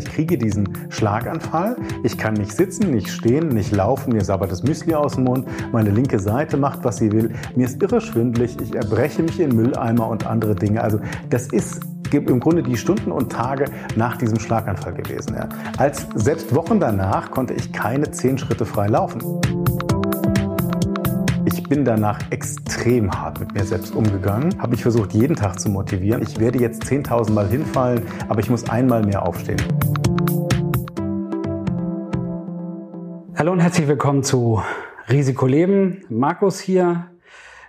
Ich kriege diesen Schlaganfall. Ich kann nicht sitzen, nicht stehen, nicht laufen. Mir sabbert das Müsli aus dem Mund. Meine linke Seite macht, was sie will. Mir ist irre schwindlig. Ich erbreche mich in Mülleimer und andere Dinge. Also das ist im Grunde die Stunden und Tage nach diesem Schlaganfall gewesen. Ja. Als selbst Wochen danach konnte ich keine zehn Schritte frei laufen. Bin danach extrem hart mit mir selbst umgegangen, habe mich versucht, jeden Tag zu motivieren. Ich werde jetzt 10.000 Mal hinfallen, aber ich muss einmal mehr aufstehen. Hallo und herzlich willkommen zu Risikoleben. Markus hier.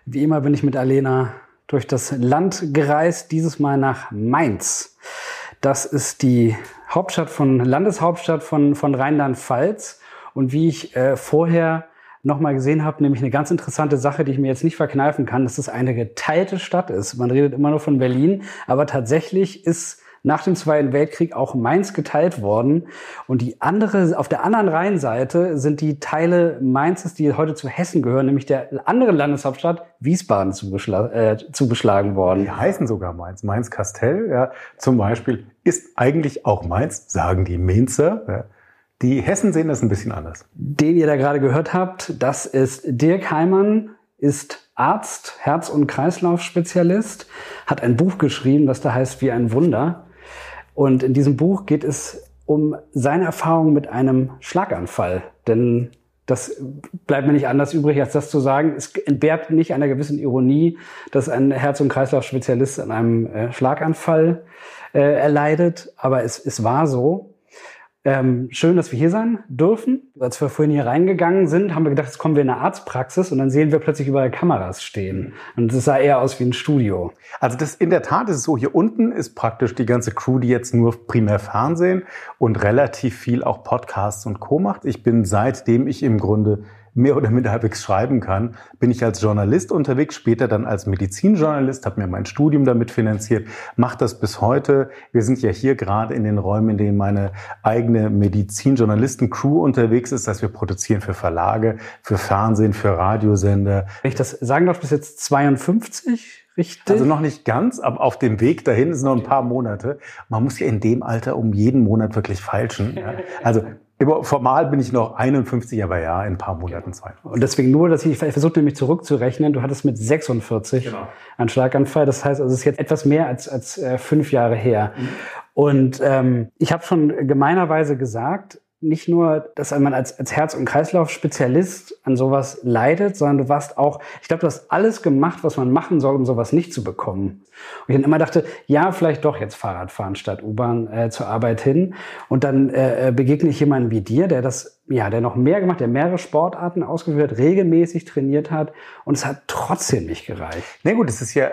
Wie immer bin ich mit Alena durch das Land gereist, dieses Mal nach Mainz. Das ist die Hauptstadt von, Landeshauptstadt von, von Rheinland-Pfalz. Und wie ich äh, vorher nochmal gesehen habe, nämlich eine ganz interessante Sache, die ich mir jetzt nicht verkneifen kann, dass es eine geteilte Stadt ist. Man redet immer nur von Berlin, aber tatsächlich ist nach dem Zweiten Weltkrieg auch Mainz geteilt worden. Und die andere, auf der anderen Rheinseite sind die Teile Mainzes, die heute zu Hessen gehören, nämlich der anderen Landeshauptstadt Wiesbaden zugeschlagen, äh, zugeschlagen worden. Die heißen sogar Mainz. Mainz-Kastell, ja, zum Beispiel, ist eigentlich auch Mainz, sagen die Mainzer. Ja. Die Hessen sehen das ein bisschen anders. Den ihr da gerade gehört habt, das ist Dirk Heimann, ist Arzt, Herz- und Kreislaufspezialist, hat ein Buch geschrieben, das da heißt Wie ein Wunder. Und in diesem Buch geht es um seine Erfahrung mit einem Schlaganfall. Denn das bleibt mir nicht anders übrig, als das zu sagen. Es entbehrt nicht einer gewissen Ironie, dass ein Herz- und Kreislaufspezialist an einem äh, Schlaganfall äh, erleidet. Aber es, es war so. Ähm, schön, dass wir hier sein dürfen. Als wir vorhin hier reingegangen sind, haben wir gedacht, jetzt kommen wir in eine Arztpraxis und dann sehen wir plötzlich überall Kameras stehen. Und es sah eher aus wie ein Studio. Also das in der Tat ist es so, hier unten ist praktisch die ganze Crew, die jetzt nur primär Fernsehen und relativ viel auch Podcasts und Co. macht. Ich bin seitdem ich im Grunde mehr oder minder halbwegs schreiben kann, bin ich als Journalist unterwegs, später dann als Medizinjournalist, habe mir mein Studium damit finanziert, mache das bis heute. Wir sind ja hier gerade in den Räumen, in denen meine eigene Medizinjournalisten-Crew unterwegs ist, dass wir produzieren für Verlage, für Fernsehen, für Radiosender. Wenn ich das sagen darf, bis jetzt 52? Richtig. Also noch nicht ganz, aber auf dem Weg dahin ist noch ein paar Monate. Man muss ja in dem Alter um jeden Monat wirklich feilschen. Ja. Also Formal bin ich noch 51, aber ja, in ein paar Monaten zwei. Und deswegen nur, dass ich, ich versuche nämlich zurückzurechnen, du hattest mit 46 genau. einen Schlaganfall. Das heißt, also es ist jetzt etwas mehr als, als äh, fünf Jahre her. Mhm. Und ähm, ich habe schon gemeinerweise gesagt, nicht nur, dass man als, als Herz- und Kreislauf-Spezialist an sowas leidet, sondern du warst auch, ich glaube, du hast alles gemacht, was man machen soll, um sowas nicht zu bekommen. Und ich dann immer dachte, ja, vielleicht doch jetzt Fahrrad fahren statt U-Bahn äh, zur Arbeit hin. Und dann äh, äh begegne ich jemanden wie dir, der das, ja, der noch mehr gemacht, der mehrere Sportarten ausgeführt, regelmäßig trainiert hat und es hat trotzdem nicht gereicht. Na gut, es ist ja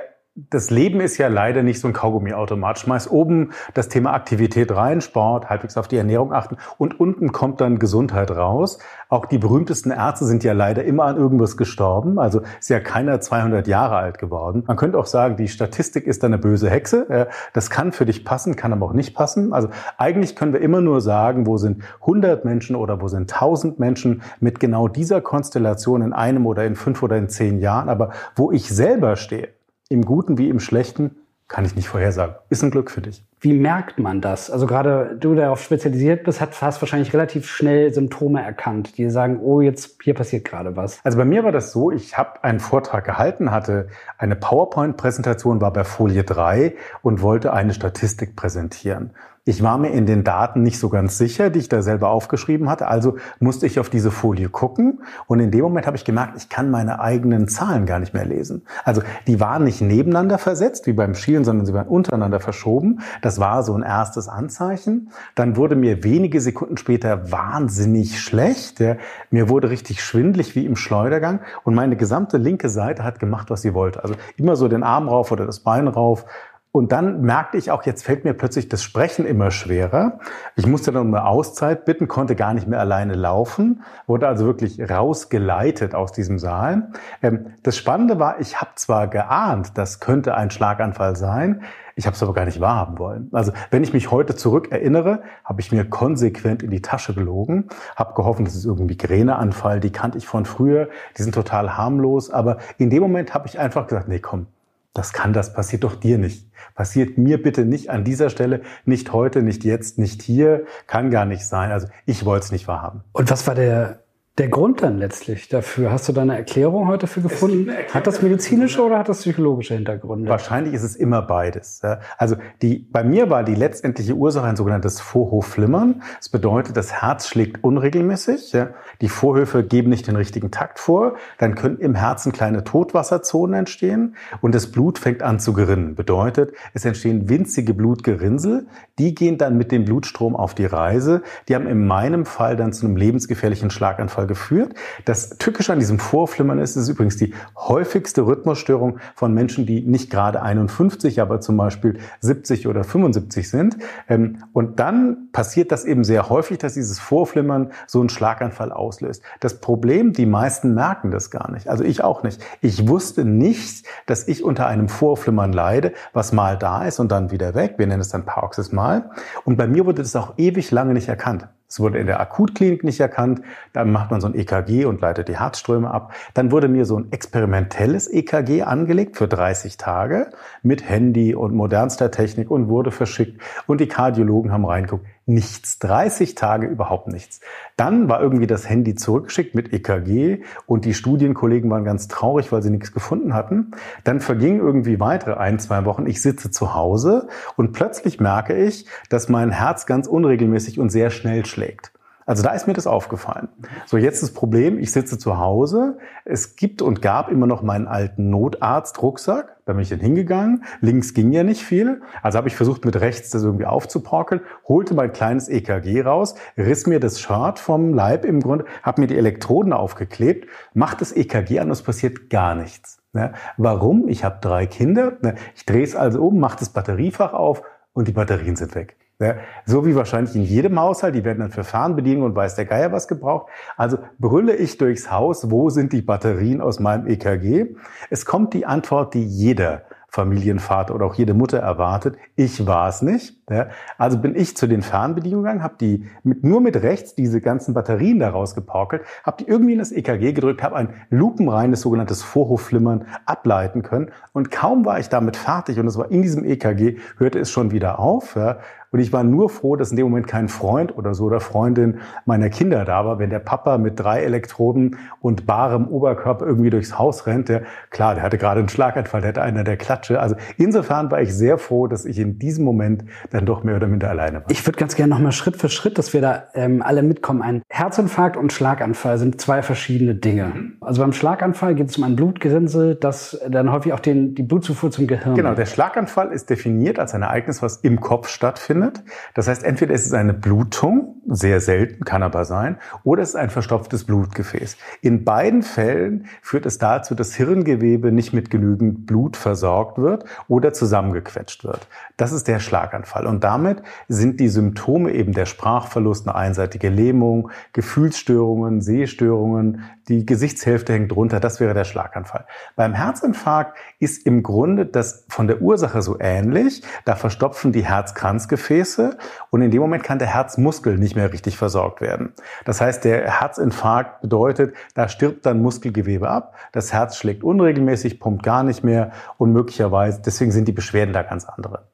das Leben ist ja leider nicht so ein Kaugummiautomat. Schmeiß oben das Thema Aktivität rein, Sport, halbwegs auf die Ernährung achten und unten kommt dann Gesundheit raus. Auch die berühmtesten Ärzte sind ja leider immer an irgendwas gestorben. Also ist ja keiner 200 Jahre alt geworden. Man könnte auch sagen, die Statistik ist eine böse Hexe. Das kann für dich passen, kann aber auch nicht passen. Also eigentlich können wir immer nur sagen, wo sind 100 Menschen oder wo sind 1000 Menschen mit genau dieser Konstellation in einem oder in fünf oder in zehn Jahren. Aber wo ich selber stehe, im Guten wie im Schlechten, kann ich nicht vorhersagen. Ist ein Glück für dich. Wie merkt man das? Also gerade du, der darauf spezialisiert bist, hast wahrscheinlich relativ schnell Symptome erkannt, die sagen, oh, jetzt hier passiert gerade was. Also bei mir war das so, ich habe einen Vortrag gehalten, hatte eine PowerPoint-Präsentation, war bei Folie 3 und wollte eine Statistik präsentieren. Ich war mir in den Daten nicht so ganz sicher, die ich da selber aufgeschrieben hatte. Also musste ich auf diese Folie gucken. Und in dem Moment habe ich gemerkt, ich kann meine eigenen Zahlen gar nicht mehr lesen. Also die waren nicht nebeneinander versetzt wie beim Schielen, sondern sie waren untereinander verschoben. Das war so ein erstes Anzeichen. Dann wurde mir wenige Sekunden später wahnsinnig schlecht. Mir wurde richtig schwindlig wie im Schleudergang. Und meine gesamte linke Seite hat gemacht, was sie wollte. Also immer so den Arm rauf oder das Bein rauf und dann merkte ich auch, jetzt fällt mir plötzlich das Sprechen immer schwerer. Ich musste dann um eine Auszeit bitten, konnte gar nicht mehr alleine laufen, wurde also wirklich rausgeleitet aus diesem Saal. Ähm, das Spannende war, ich habe zwar geahnt, das könnte ein Schlaganfall sein, ich habe es aber gar nicht wahrhaben wollen. Also wenn ich mich heute zurück erinnere, habe ich mir konsequent in die Tasche gelogen, habe gehofft, das ist irgendwie Migräneanfall, die kannte ich von früher, die sind total harmlos, aber in dem Moment habe ich einfach gesagt, nee, komm, das kann, das passiert doch dir nicht. Passiert mir bitte nicht an dieser Stelle, nicht heute, nicht jetzt, nicht hier, kann gar nicht sein. Also ich wollte es nicht wahrhaben. Und was war der der Grund dann letztlich dafür? Hast du da eine Erklärung heute für gefunden? Hat das medizinische oder hat das psychologische Hintergründe? Wahrscheinlich ist es immer beides. Also die, bei mir war die letztendliche Ursache ein sogenanntes Vorhofflimmern. Das bedeutet, das Herz schlägt unregelmäßig. Die Vorhöfe geben nicht den richtigen Takt vor. Dann können im Herzen kleine Totwasserzonen entstehen und das Blut fängt an zu gerinnen. Bedeutet, es entstehen winzige Blutgerinnsel. Die gehen dann mit dem Blutstrom auf die Reise. Die haben in meinem Fall dann zu einem lebensgefährlichen Schlaganfall geführt. Das Tückische an diesem Vorflimmern ist, ist übrigens die häufigste Rhythmusstörung von Menschen, die nicht gerade 51, aber zum Beispiel 70 oder 75 sind. Ähm, und dann passiert das eben sehr häufig, dass dieses Vorflimmern so einen Schlaganfall auslöst. Das Problem, die meisten merken das gar nicht. Also ich auch nicht. Ich wusste nicht, dass ich unter einem Vorflimmern leide, was mal da ist und dann wieder weg. Wir nennen es dann Paroxysmal. Und bei mir wurde das auch ewig lange nicht erkannt. Es wurde in der Akutklinik nicht erkannt. Dann macht man so ein EKG und leitet die Herzströme ab. Dann wurde mir so ein experimentelles EKG angelegt für 30 Tage mit Handy und modernster Technik und wurde verschickt. Und die Kardiologen haben reingeguckt nichts. 30 Tage überhaupt nichts. Dann war irgendwie das Handy zurückgeschickt mit EKG und die Studienkollegen waren ganz traurig, weil sie nichts gefunden hatten. Dann vergingen irgendwie weitere ein, zwei Wochen. Ich sitze zu Hause und plötzlich merke ich, dass mein Herz ganz unregelmäßig und sehr schnell schlägt. Also da ist mir das aufgefallen. So, jetzt das Problem, ich sitze zu Hause. Es gibt und gab immer noch meinen alten Notarzt-Rucksack. Da bin ich dann hingegangen. Links ging ja nicht viel. Also habe ich versucht, mit rechts das irgendwie aufzuporkeln, holte mein kleines EKG raus, riss mir das Shirt vom Leib im Grunde, habe mir die Elektroden aufgeklebt, macht das EKG an und es passiert gar nichts. Ne? Warum? Ich habe drei Kinder. Ne? Ich drehe es also um, mache das Batteriefach auf und die Batterien sind weg. So wie wahrscheinlich in jedem Haushalt, die werden dann für Fernbedienung und weiß der Geier was gebraucht. Also brülle ich durchs Haus, wo sind die Batterien aus meinem EKG? Es kommt die Antwort, die jeder Familienvater oder auch jede Mutter erwartet. Ich war es nicht. Also bin ich zu den Fernbedienungen gegangen, habe die mit, nur mit rechts diese ganzen Batterien daraus geporkelt, habe die irgendwie in das EKG gedrückt, habe ein lupenreines sogenanntes Vorhofflimmern ableiten können und kaum war ich damit fertig und es war in diesem EKG, hörte es schon wieder auf. Und ich war nur froh, dass in dem Moment kein Freund oder so oder Freundin meiner Kinder da war. Wenn der Papa mit drei Elektroden und barem Oberkörper irgendwie durchs Haus rennt, der, klar, der hatte gerade einen Schlaganfall, der hatte einer der Klatsche. Also insofern war ich sehr froh, dass ich in diesem Moment dann doch mehr oder minder alleine war. Ich würde ganz gerne nochmal Schritt für Schritt, dass wir da ähm, alle mitkommen. Ein Herzinfarkt und Schlaganfall sind zwei verschiedene Dinge. Mhm. Also beim Schlaganfall geht es um ein Blutgerinnsel, das dann häufig auch den, die Blutzufuhr zum Gehirn. Genau, der Schlaganfall ist definiert als ein Ereignis, was im Kopf stattfindet. Das heißt, entweder ist es eine Blutung, sehr selten, kann aber sein, oder es ist ein verstopftes Blutgefäß. In beiden Fällen führt es dazu, dass Hirngewebe nicht mit genügend Blut versorgt wird oder zusammengequetscht wird. Das ist der Schlaganfall. Und damit sind die Symptome eben der Sprachverlust, eine einseitige Lähmung, Gefühlsstörungen, Sehstörungen, die Gesichtshälfte hängt drunter, das wäre der Schlaganfall. Beim Herzinfarkt ist im Grunde das von der Ursache so ähnlich. Da verstopfen die Herzkranzgefäße und in dem Moment kann der Herzmuskel nicht mehr richtig versorgt werden. Das heißt, der Herzinfarkt bedeutet, da stirbt dann Muskelgewebe ab, das Herz schlägt unregelmäßig, pumpt gar nicht mehr und möglicherweise, deswegen sind die Beschwerden da ganz andere.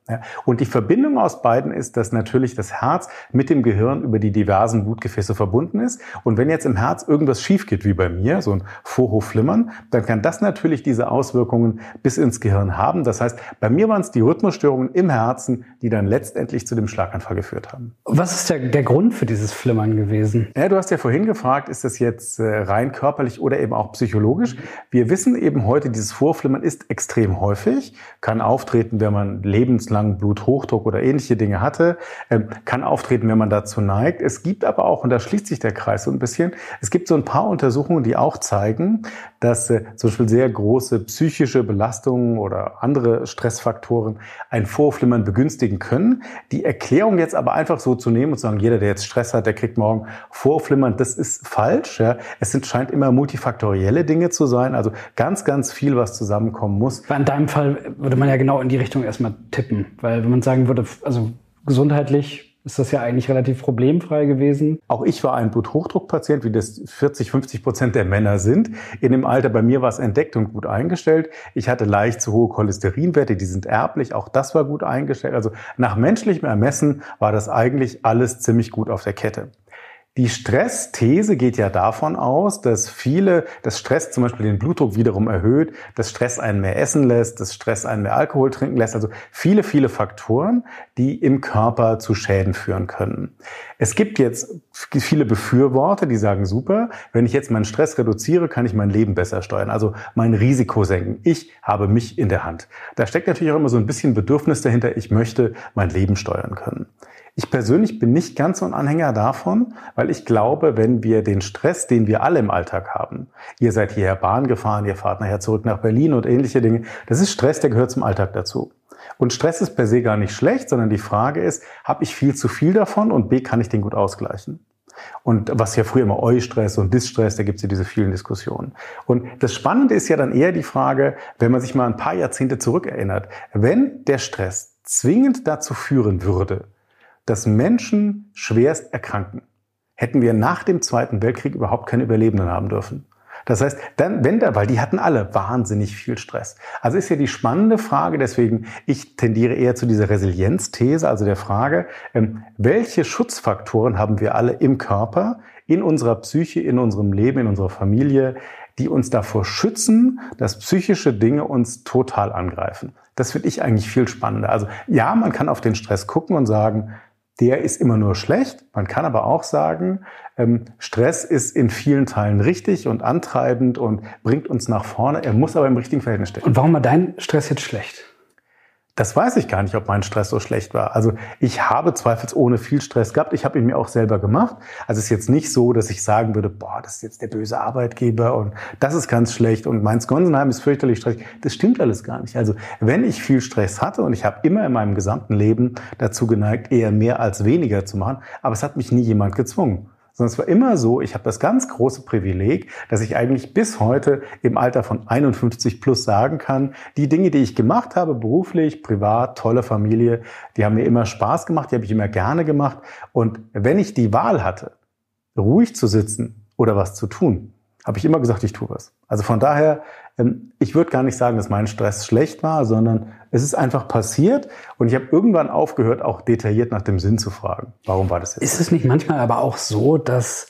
Und die Verbindung aus beiden ist, dass natürlich das Herz mit dem Gehirn über die diversen Blutgefäße verbunden ist. Und wenn jetzt im Herz irgendwas schief geht, wie bei mir, so ein Vorhofflimmern, dann kann das natürlich diese Auswirkungen bis ins Gehirn haben. Das heißt, bei mir waren es die Rhythmusstörungen im Herzen, die dann letztendlich zu dem Schlaganfall geführt haben. Was ist der, der Grund für dieses Flimmern gewesen? Ja, du hast ja vorhin gefragt, ist das jetzt äh, rein körperlich oder eben auch psychologisch? Wir wissen eben heute, dieses Vorflimmern ist extrem häufig, kann auftreten, wenn man lebenslang lebenslang Bluthochdruck oder ähnliche Dinge hatte, ähm, kann auftreten, wenn man dazu neigt. Es gibt aber auch, und da schließt sich der Kreis so ein bisschen, es gibt so ein paar Untersuchungen, die auch zeigen, dass äh, zum Beispiel sehr große psychische Belastungen oder andere Stressfaktoren ein Vorflimmern begünstigen können. Die Erklärung jetzt aber einfach so zu nehmen und zu sagen, jeder, der jetzt Stress hat, der kriegt morgen Vorflimmern, das ist falsch. Ja. Es sind, scheint immer multifaktorielle Dinge zu sein, also ganz, ganz viel, was zusammenkommen muss. In deinem Fall würde man ja genau in die Richtung erstmal tippen. Weil wenn man sagen würde, also gesundheitlich ist das ja eigentlich relativ problemfrei gewesen. Auch ich war ein Bluthochdruckpatient, wie das 40, 50 Prozent der Männer sind. In dem Alter bei mir war es entdeckt und gut eingestellt. Ich hatte leicht zu hohe Cholesterinwerte, die sind erblich. Auch das war gut eingestellt. Also nach menschlichem Ermessen war das eigentlich alles ziemlich gut auf der Kette. Die Stressthese geht ja davon aus, dass viele, dass Stress zum Beispiel den Blutdruck wiederum erhöht, dass Stress einen mehr essen lässt, dass Stress einen mehr Alkohol trinken lässt. Also viele, viele Faktoren, die im Körper zu Schäden führen können. Es gibt jetzt viele Befürworter, die sagen, super, wenn ich jetzt meinen Stress reduziere, kann ich mein Leben besser steuern. Also mein Risiko senken. Ich habe mich in der Hand. Da steckt natürlich auch immer so ein bisschen Bedürfnis dahinter. Ich möchte mein Leben steuern können. Ich persönlich bin nicht ganz so ein Anhänger davon, weil ich glaube, wenn wir den Stress, den wir alle im Alltag haben, ihr seid hierher Bahn gefahren, ihr fahrt nachher zurück nach Berlin und ähnliche Dinge, das ist Stress, der gehört zum Alltag dazu. Und Stress ist per se gar nicht schlecht, sondern die Frage ist, habe ich viel zu viel davon und B, kann ich den gut ausgleichen? Und was ja früher immer Eustress und Distress, da gibt es ja diese vielen Diskussionen. Und das Spannende ist ja dann eher die Frage, wenn man sich mal ein paar Jahrzehnte zurückerinnert, wenn der Stress zwingend dazu führen würde, dass Menschen schwerst erkranken, hätten wir nach dem Zweiten Weltkrieg überhaupt keine Überlebenden haben dürfen. Das heißt, dann, wenn da, weil die hatten alle wahnsinnig viel Stress. Also ist ja die spannende Frage, deswegen ich tendiere eher zu dieser Resilienzthese, also der Frage, ähm, welche Schutzfaktoren haben wir alle im Körper, in unserer Psyche, in unserem Leben, in unserer Familie, die uns davor schützen, dass psychische Dinge uns total angreifen. Das finde ich eigentlich viel spannender. Also ja, man kann auf den Stress gucken und sagen, der ist immer nur schlecht. Man kann aber auch sagen, ähm, Stress ist in vielen Teilen richtig und antreibend und bringt uns nach vorne. Er muss aber im richtigen Verhältnis stehen. Und warum war dein Stress jetzt schlecht? Das weiß ich gar nicht, ob mein Stress so schlecht war. Also ich habe zweifelsohne viel Stress gehabt. Ich habe ihn mir auch selber gemacht. Also es ist jetzt nicht so, dass ich sagen würde, boah, das ist jetzt der böse Arbeitgeber und das ist ganz schlecht und mein Gonsenheim ist fürchterlich stressig. Das stimmt alles gar nicht. Also wenn ich viel Stress hatte und ich habe immer in meinem gesamten Leben dazu geneigt, eher mehr als weniger zu machen, aber es hat mich nie jemand gezwungen sondern es war immer so, ich habe das ganz große Privileg, dass ich eigentlich bis heute im Alter von 51 plus sagen kann, die Dinge, die ich gemacht habe, beruflich, privat, tolle Familie, die haben mir immer Spaß gemacht, die habe ich immer gerne gemacht. Und wenn ich die Wahl hatte, ruhig zu sitzen oder was zu tun, habe ich immer gesagt, ich tue was. Also von daher ich würde gar nicht sagen, dass mein Stress schlecht war, sondern es ist einfach passiert und ich habe irgendwann aufgehört, auch detailliert nach dem Sinn zu fragen. Warum war das jetzt? Ist es nicht manchmal aber auch so, dass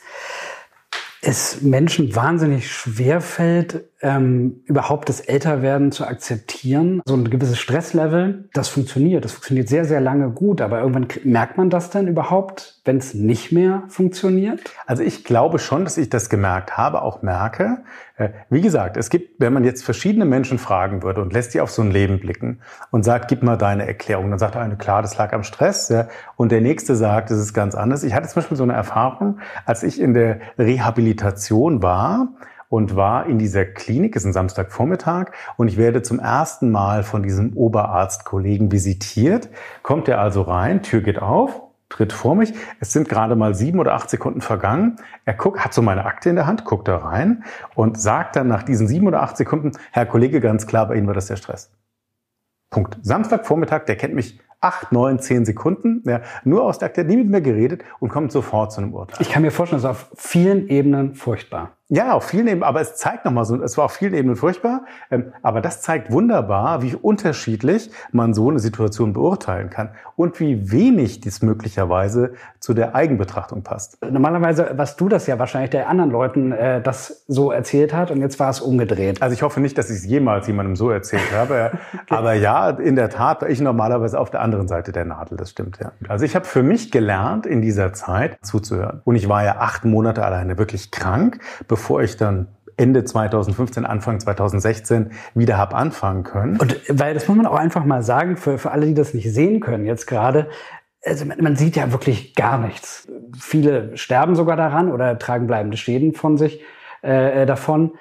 es Menschen wahnsinnig schwer fällt, ähm, überhaupt das Älterwerden zu akzeptieren. So ein gewisses Stresslevel, das funktioniert. Das funktioniert sehr, sehr lange gut. Aber irgendwann merkt man das dann überhaupt, wenn es nicht mehr funktioniert? Also ich glaube schon, dass ich das gemerkt habe, auch merke. Äh, wie gesagt, es gibt, wenn man jetzt verschiedene Menschen fragen würde und lässt die auf so ein Leben blicken und sagt, gib mal deine Erklärung, dann sagt eine, klar, das lag am Stress. Ja, und der nächste sagt, es ist ganz anders. Ich hatte zum Beispiel so eine Erfahrung, als ich in der Rehabilitation war, und war in dieser Klinik, ist ein Samstagvormittag, und ich werde zum ersten Mal von diesem Oberarztkollegen visitiert. Kommt er also rein, Tür geht auf, tritt vor mich. Es sind gerade mal sieben oder acht Sekunden vergangen. Er guckt, hat so meine Akte in der Hand, guckt da rein und sagt dann nach diesen sieben oder acht Sekunden, Herr Kollege, ganz klar, bei Ihnen war das der Stress. Punkt. Samstagvormittag, der kennt mich acht, neun, zehn Sekunden, ja, nur aus der Akte, nie mit mir geredet und kommt sofort zu einem Urteil. Ich kann mir vorstellen, das ist auf vielen Ebenen furchtbar. Ja, auf vielen Ebenen, aber es zeigt nochmal so, es war auf vielen Ebenen furchtbar, ähm, aber das zeigt wunderbar, wie unterschiedlich man so eine Situation beurteilen kann und wie wenig dies möglicherweise zu der Eigenbetrachtung passt. Normalerweise was du das ja wahrscheinlich der anderen Leuten äh, das so erzählt hat und jetzt war es umgedreht. Also ich hoffe nicht, dass ich es jemals jemandem so erzählt habe, okay. aber ja, in der Tat war ich normalerweise auf der anderen Seite der Nadel, das stimmt, ja. Also ich habe für mich gelernt, in dieser Zeit zuzuhören und ich war ja acht Monate alleine wirklich krank, bevor ich dann Ende 2015, Anfang 2016 wieder habe anfangen können. Und weil das muss man auch einfach mal sagen, für, für alle, die das nicht sehen können jetzt gerade, also man, man sieht ja wirklich gar nichts. Viele sterben sogar daran oder tragen bleibende Schäden von sich äh, äh davon.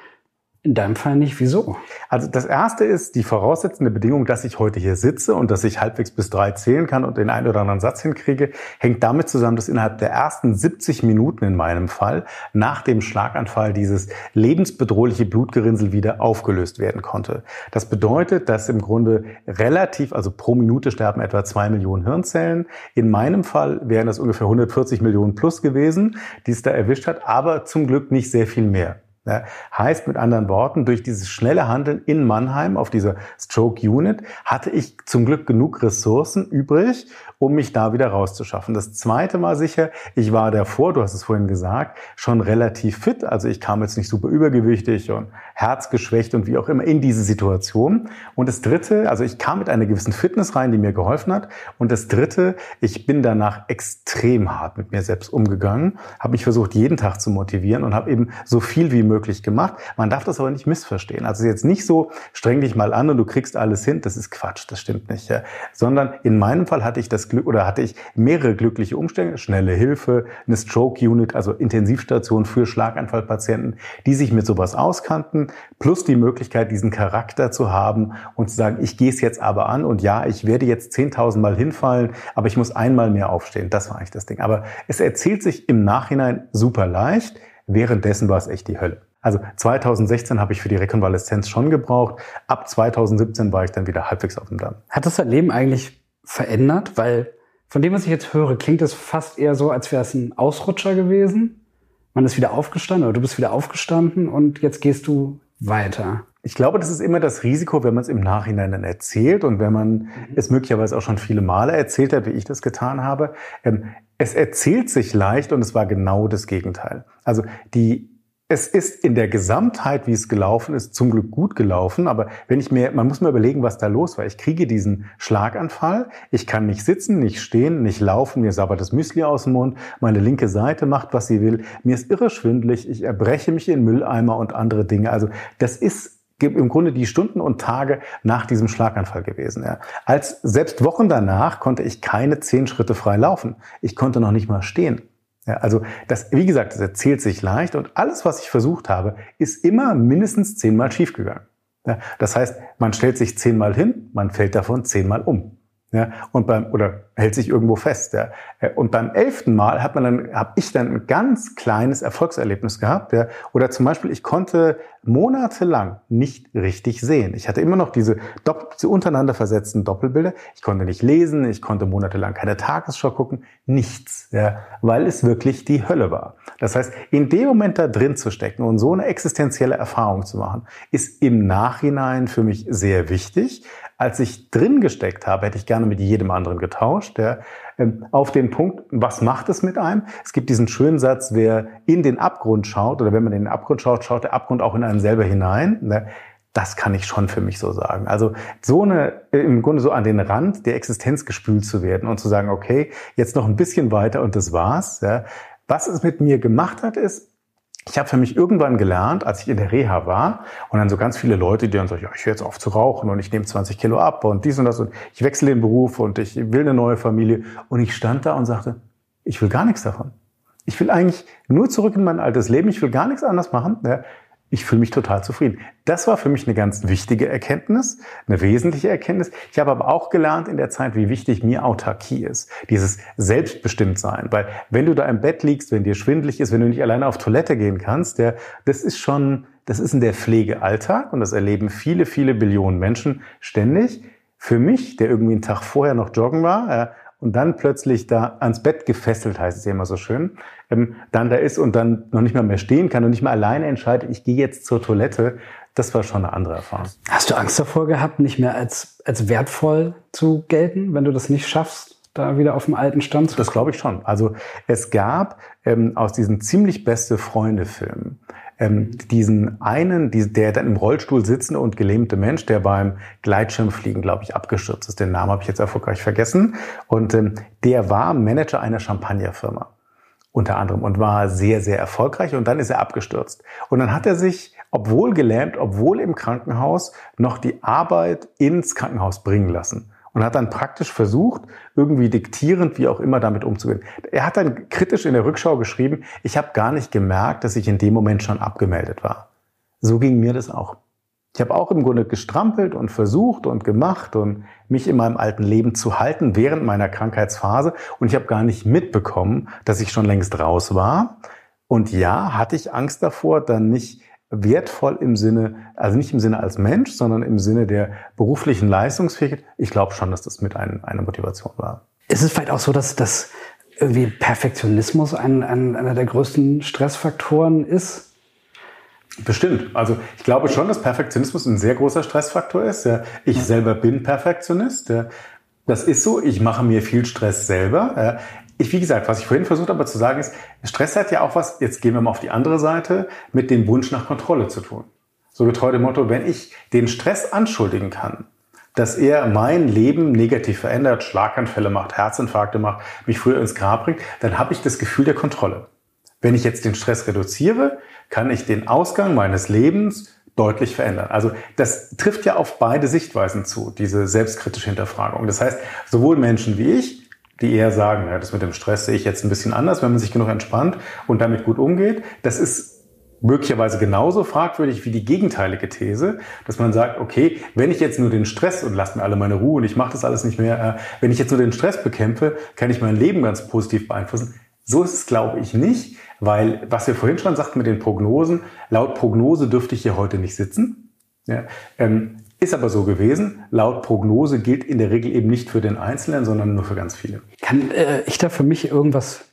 In deinem Fall nicht. Wieso? Also das erste ist die voraussetzende Bedingung, dass ich heute hier sitze und dass ich halbwegs bis drei zählen kann und den einen oder anderen Satz hinkriege, hängt damit zusammen, dass innerhalb der ersten 70 Minuten in meinem Fall nach dem Schlaganfall dieses lebensbedrohliche Blutgerinnsel wieder aufgelöst werden konnte. Das bedeutet, dass im Grunde relativ, also pro Minute sterben etwa zwei Millionen Hirnzellen. In meinem Fall wären das ungefähr 140 Millionen plus gewesen, die es da erwischt hat, aber zum Glück nicht sehr viel mehr. Ja, heißt mit anderen Worten, durch dieses schnelle Handeln in Mannheim auf dieser Stroke Unit hatte ich zum Glück genug Ressourcen übrig, um mich da wieder rauszuschaffen. Das zweite Mal sicher, ich war davor, du hast es vorhin gesagt, schon relativ fit. Also ich kam jetzt nicht super übergewichtig und herzgeschwächt und wie auch immer in diese Situation. Und das dritte, also ich kam mit einer gewissen Fitness rein, die mir geholfen hat. Und das dritte, ich bin danach extrem hart mit mir selbst umgegangen, habe mich versucht, jeden Tag zu motivieren und habe eben so viel wie möglich gemacht. Man darf das aber nicht missverstehen. Also jetzt nicht so, streng dich mal an und du kriegst alles hin. Das ist Quatsch, das stimmt nicht. Ja. Sondern in meinem Fall hatte ich das Glück oder hatte ich mehrere glückliche Umstände, schnelle Hilfe, eine Stroke Unit, also Intensivstation für Schlaganfallpatienten, die sich mit sowas auskannten, plus die Möglichkeit, diesen Charakter zu haben und zu sagen, ich gehe es jetzt aber an und ja, ich werde jetzt 10.000 Mal hinfallen, aber ich muss einmal mehr aufstehen. Das war eigentlich das Ding. Aber es erzählt sich im Nachhinein super leicht. Währenddessen war es echt die Hölle. Also 2016 habe ich für die Rekonvaleszenz schon gebraucht. Ab 2017 war ich dann wieder halbwegs auf dem Damm. Hat das dein Leben eigentlich verändert? Weil von dem, was ich jetzt höre, klingt es fast eher so, als wäre es ein Ausrutscher gewesen. Man ist wieder aufgestanden oder du bist wieder aufgestanden und jetzt gehst du weiter. Ich glaube, das ist immer das Risiko, wenn man es im Nachhinein dann erzählt und wenn man mhm. es möglicherweise auch schon viele Male erzählt hat, wie ich das getan habe. Ähm, es erzählt sich leicht und es war genau das Gegenteil. Also die es ist in der Gesamtheit, wie es gelaufen ist, zum Glück gut gelaufen. Aber wenn ich mir, man muss mir überlegen, was da los war. Ich kriege diesen Schlaganfall. Ich kann nicht sitzen, nicht stehen, nicht laufen. Mir sabbert das Müsli aus dem Mund. Meine linke Seite macht, was sie will. Mir ist irre schwindlig. Ich erbreche mich in Mülleimer und andere Dinge. Also das ist im Grunde die Stunden und Tage nach diesem Schlaganfall gewesen. Ja. Als selbst Wochen danach konnte ich keine zehn Schritte frei laufen. Ich konnte noch nicht mal stehen. Ja, also das, wie gesagt, das erzählt sich leicht und alles, was ich versucht habe, ist immer mindestens zehnmal schiefgegangen. Ja, das heißt, man stellt sich zehnmal hin, man fällt davon zehnmal um. Ja, und beim, oder hält sich irgendwo fest. Ja. Und beim elften Mal hat man dann, habe ich dann ein ganz kleines Erfolgserlebnis gehabt. Ja. Oder zum Beispiel, ich konnte monatelang nicht richtig sehen. Ich hatte immer noch diese, Doppel, diese untereinander versetzten Doppelbilder. Ich konnte nicht lesen, ich konnte monatelang keine Tagesschau gucken, nichts, ja, weil es wirklich die Hölle war. Das heißt, in dem Moment da drin zu stecken und so eine existenzielle Erfahrung zu machen, ist im Nachhinein für mich sehr wichtig als ich drin gesteckt habe, hätte ich gerne mit jedem anderen getauscht. Ja, ähm, auf den Punkt, was macht es mit einem? Es gibt diesen schönen Satz, wer in den Abgrund schaut oder wenn man in den Abgrund schaut, schaut der Abgrund auch in einen selber hinein. Ne? Das kann ich schon für mich so sagen. Also so eine, im Grunde so an den Rand der Existenz gespült zu werden und zu sagen, okay, jetzt noch ein bisschen weiter und das war's. Ja. Was es mit mir gemacht hat, ist, ich habe für mich irgendwann gelernt, als ich in der Reha war und dann so ganz viele Leute, die dann sagen, ja, ich höre jetzt auf zu rauchen und ich nehme 20 Kilo ab und dies und das und ich wechsle den Beruf und ich will eine neue Familie. Und ich stand da und sagte, ich will gar nichts davon. Ich will eigentlich nur zurück in mein altes Leben. Ich will gar nichts anders machen ich fühle mich total zufrieden. Das war für mich eine ganz wichtige Erkenntnis, eine wesentliche Erkenntnis. Ich habe aber auch gelernt in der Zeit, wie wichtig mir Autarkie ist, dieses Selbstbestimmtsein. Weil wenn du da im Bett liegst, wenn dir schwindlig ist, wenn du nicht alleine auf Toilette gehen kannst, der, das ist schon, das ist in der Pflege Alltag und das erleben viele, viele Billionen Menschen ständig. Für mich, der irgendwie einen Tag vorher noch joggen war, und dann plötzlich da ans Bett gefesselt, heißt es ja immer so schön, ähm, dann da ist und dann noch nicht mal mehr stehen kann und nicht mehr alleine entscheidet, ich gehe jetzt zur Toilette, das war schon eine andere Erfahrung. Hast du Angst davor gehabt, nicht mehr als, als wertvoll zu gelten, wenn du das nicht schaffst? da wieder auf dem alten Stand zu Das glaube ich schon. Also es gab ähm, aus diesen ziemlich beste Freunde-Filmen ähm, diesen einen, die, der dann im Rollstuhl sitzende und gelähmte Mensch, der beim Gleitschirmfliegen, glaube ich, abgestürzt ist. Den Namen habe ich jetzt erfolgreich vergessen. Und ähm, der war Manager einer Champagnerfirma unter anderem und war sehr, sehr erfolgreich und dann ist er abgestürzt. Und dann hat er sich, obwohl gelähmt, obwohl im Krankenhaus, noch die Arbeit ins Krankenhaus bringen lassen und hat dann praktisch versucht, irgendwie diktierend, wie auch immer, damit umzugehen. Er hat dann kritisch in der Rückschau geschrieben, ich habe gar nicht gemerkt, dass ich in dem Moment schon abgemeldet war. so ging mir das auch. Ich habe auch im Grunde gestrampelt und versucht und gemacht und mich in meinem alten Leben zu halten während meiner Krankheitsphase und ich habe gar nicht mitbekommen, dass ich schon längst raus war. Und ja, hatte ich Angst davor, dann nicht wertvoll im Sinne, also nicht im Sinne als Mensch, sondern im Sinne der beruflichen Leistungsfähigkeit. Ich glaube schon, dass das mit ein, einer Motivation war. Ist es vielleicht auch so, dass, dass irgendwie Perfektionismus ein, ein, einer der größten Stressfaktoren ist? Bestimmt. Also ich glaube schon, dass Perfektionismus ein sehr großer Stressfaktor ist. Ich ja. selber bin Perfektionist. Das ist so. Ich mache mir viel Stress selber. Ich, wie gesagt, was ich vorhin versucht habe zu sagen ist, Stress hat ja auch was, jetzt gehen wir mal auf die andere Seite, mit dem Wunsch nach Kontrolle zu tun. So getreu dem Motto, wenn ich den Stress anschuldigen kann, dass er mein Leben negativ verändert, Schlaganfälle macht, Herzinfarkte macht, mich früher ins Grab bringt, dann habe ich das Gefühl der Kontrolle. Wenn ich jetzt den Stress reduziere, kann ich den Ausgang meines Lebens deutlich verändern. Also das trifft ja auf beide Sichtweisen zu, diese selbstkritische Hinterfragung. Das heißt, sowohl Menschen wie ich, die eher sagen, ja, das mit dem Stress sehe ich jetzt ein bisschen anders, wenn man sich genug entspannt und damit gut umgeht, das ist möglicherweise genauso fragwürdig wie die gegenteilige These, dass man sagt, okay, wenn ich jetzt nur den Stress und lasst mir alle meine Ruhe und ich mache das alles nicht mehr, äh, wenn ich jetzt nur den Stress bekämpfe, kann ich mein Leben ganz positiv beeinflussen. So ist es, glaube ich, nicht, weil, was wir vorhin schon sagten mit den Prognosen, laut Prognose dürfte ich hier heute nicht sitzen. Ja, ähm, ist aber so gewesen. Laut Prognose gilt in der Regel eben nicht für den Einzelnen, sondern nur für ganz viele. Kann äh, ich da für mich irgendwas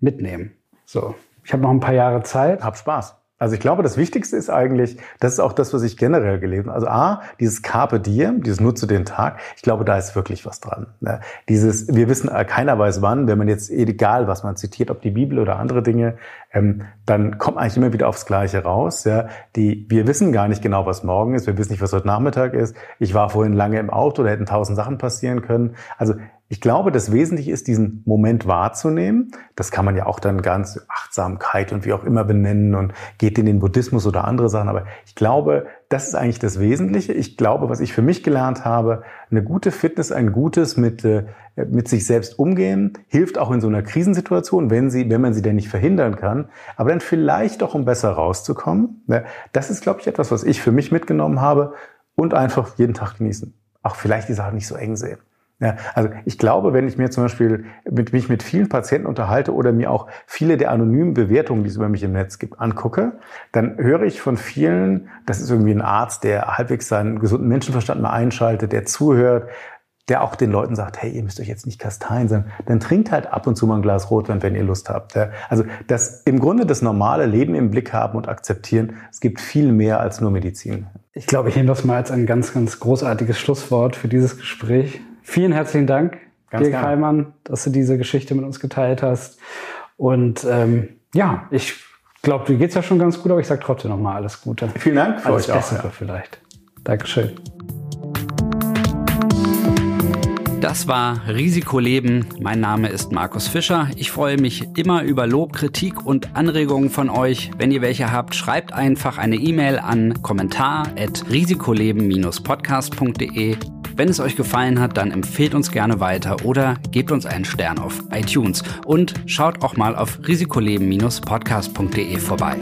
mitnehmen? So, ich habe noch ein paar Jahre Zeit. Hab Spaß. Also ich glaube, das Wichtigste ist eigentlich, das ist auch das, was ich generell gelesen habe. Also A, dieses Carpe Diem, dieses Nutze den Tag, ich glaube, da ist wirklich was dran. Ne? Dieses, wir wissen, äh, keiner weiß wann, wenn man jetzt, egal was man zitiert, ob die Bibel oder andere Dinge, ähm, dann kommt eigentlich immer wieder aufs Gleiche raus. Ja? Die, wir wissen gar nicht genau, was morgen ist, wir wissen nicht, was heute Nachmittag ist. Ich war vorhin lange im Auto, da hätten tausend Sachen passieren können. Also ich glaube, das Wesentliche ist, diesen Moment wahrzunehmen. Das kann man ja auch dann ganz Achtsamkeit und wie auch immer benennen und geht in den Buddhismus oder andere Sachen. Aber ich glaube, das ist eigentlich das Wesentliche. Ich glaube, was ich für mich gelernt habe, eine gute Fitness, ein gutes mit, äh, mit sich selbst umgehen, hilft auch in so einer Krisensituation, wenn sie, wenn man sie denn nicht verhindern kann, aber dann vielleicht auch, um besser rauszukommen. Das ist, glaube ich, etwas, was ich für mich mitgenommen habe und einfach jeden Tag genießen. Auch vielleicht die Sachen nicht so eng sehen. Ja, also ich glaube, wenn ich mir zum Beispiel mit, mich mit vielen Patienten unterhalte oder mir auch viele der anonymen Bewertungen, die es über mich im Netz gibt, angucke, dann höre ich von vielen, das ist irgendwie ein Arzt, der halbwegs seinen gesunden Menschenverstand mal einschaltet, der zuhört, der auch den Leuten sagt, hey, ihr müsst euch jetzt nicht kasteien, sondern dann trinkt halt ab und zu mal ein Glas Rotwein, wenn ihr Lust habt. Also das im Grunde das normale Leben im Blick haben und akzeptieren, es gibt viel mehr als nur Medizin. Ich glaube, ich nehme das mal als ein ganz, ganz großartiges Schlusswort für dieses Gespräch. Vielen herzlichen Dank, Ganz Dirk Heimann, dass du diese Geschichte mit uns geteilt hast. Und ähm, ja, ich glaube, dir geht's ja schon ganz gut, aber ich sage trotzdem nochmal alles Gute. Vielen Dank für alles euch Bessere auch, ja. vielleicht. Dankeschön. Das war Risikoleben. Mein Name ist Markus Fischer. Ich freue mich immer über Lob, Kritik und Anregungen von euch. Wenn ihr welche habt, schreibt einfach eine E-Mail an kommentar@risikoleben-podcast.de wenn es euch gefallen hat, dann empfehlt uns gerne weiter oder gebt uns einen Stern auf iTunes und schaut auch mal auf risikoleben-podcast.de vorbei.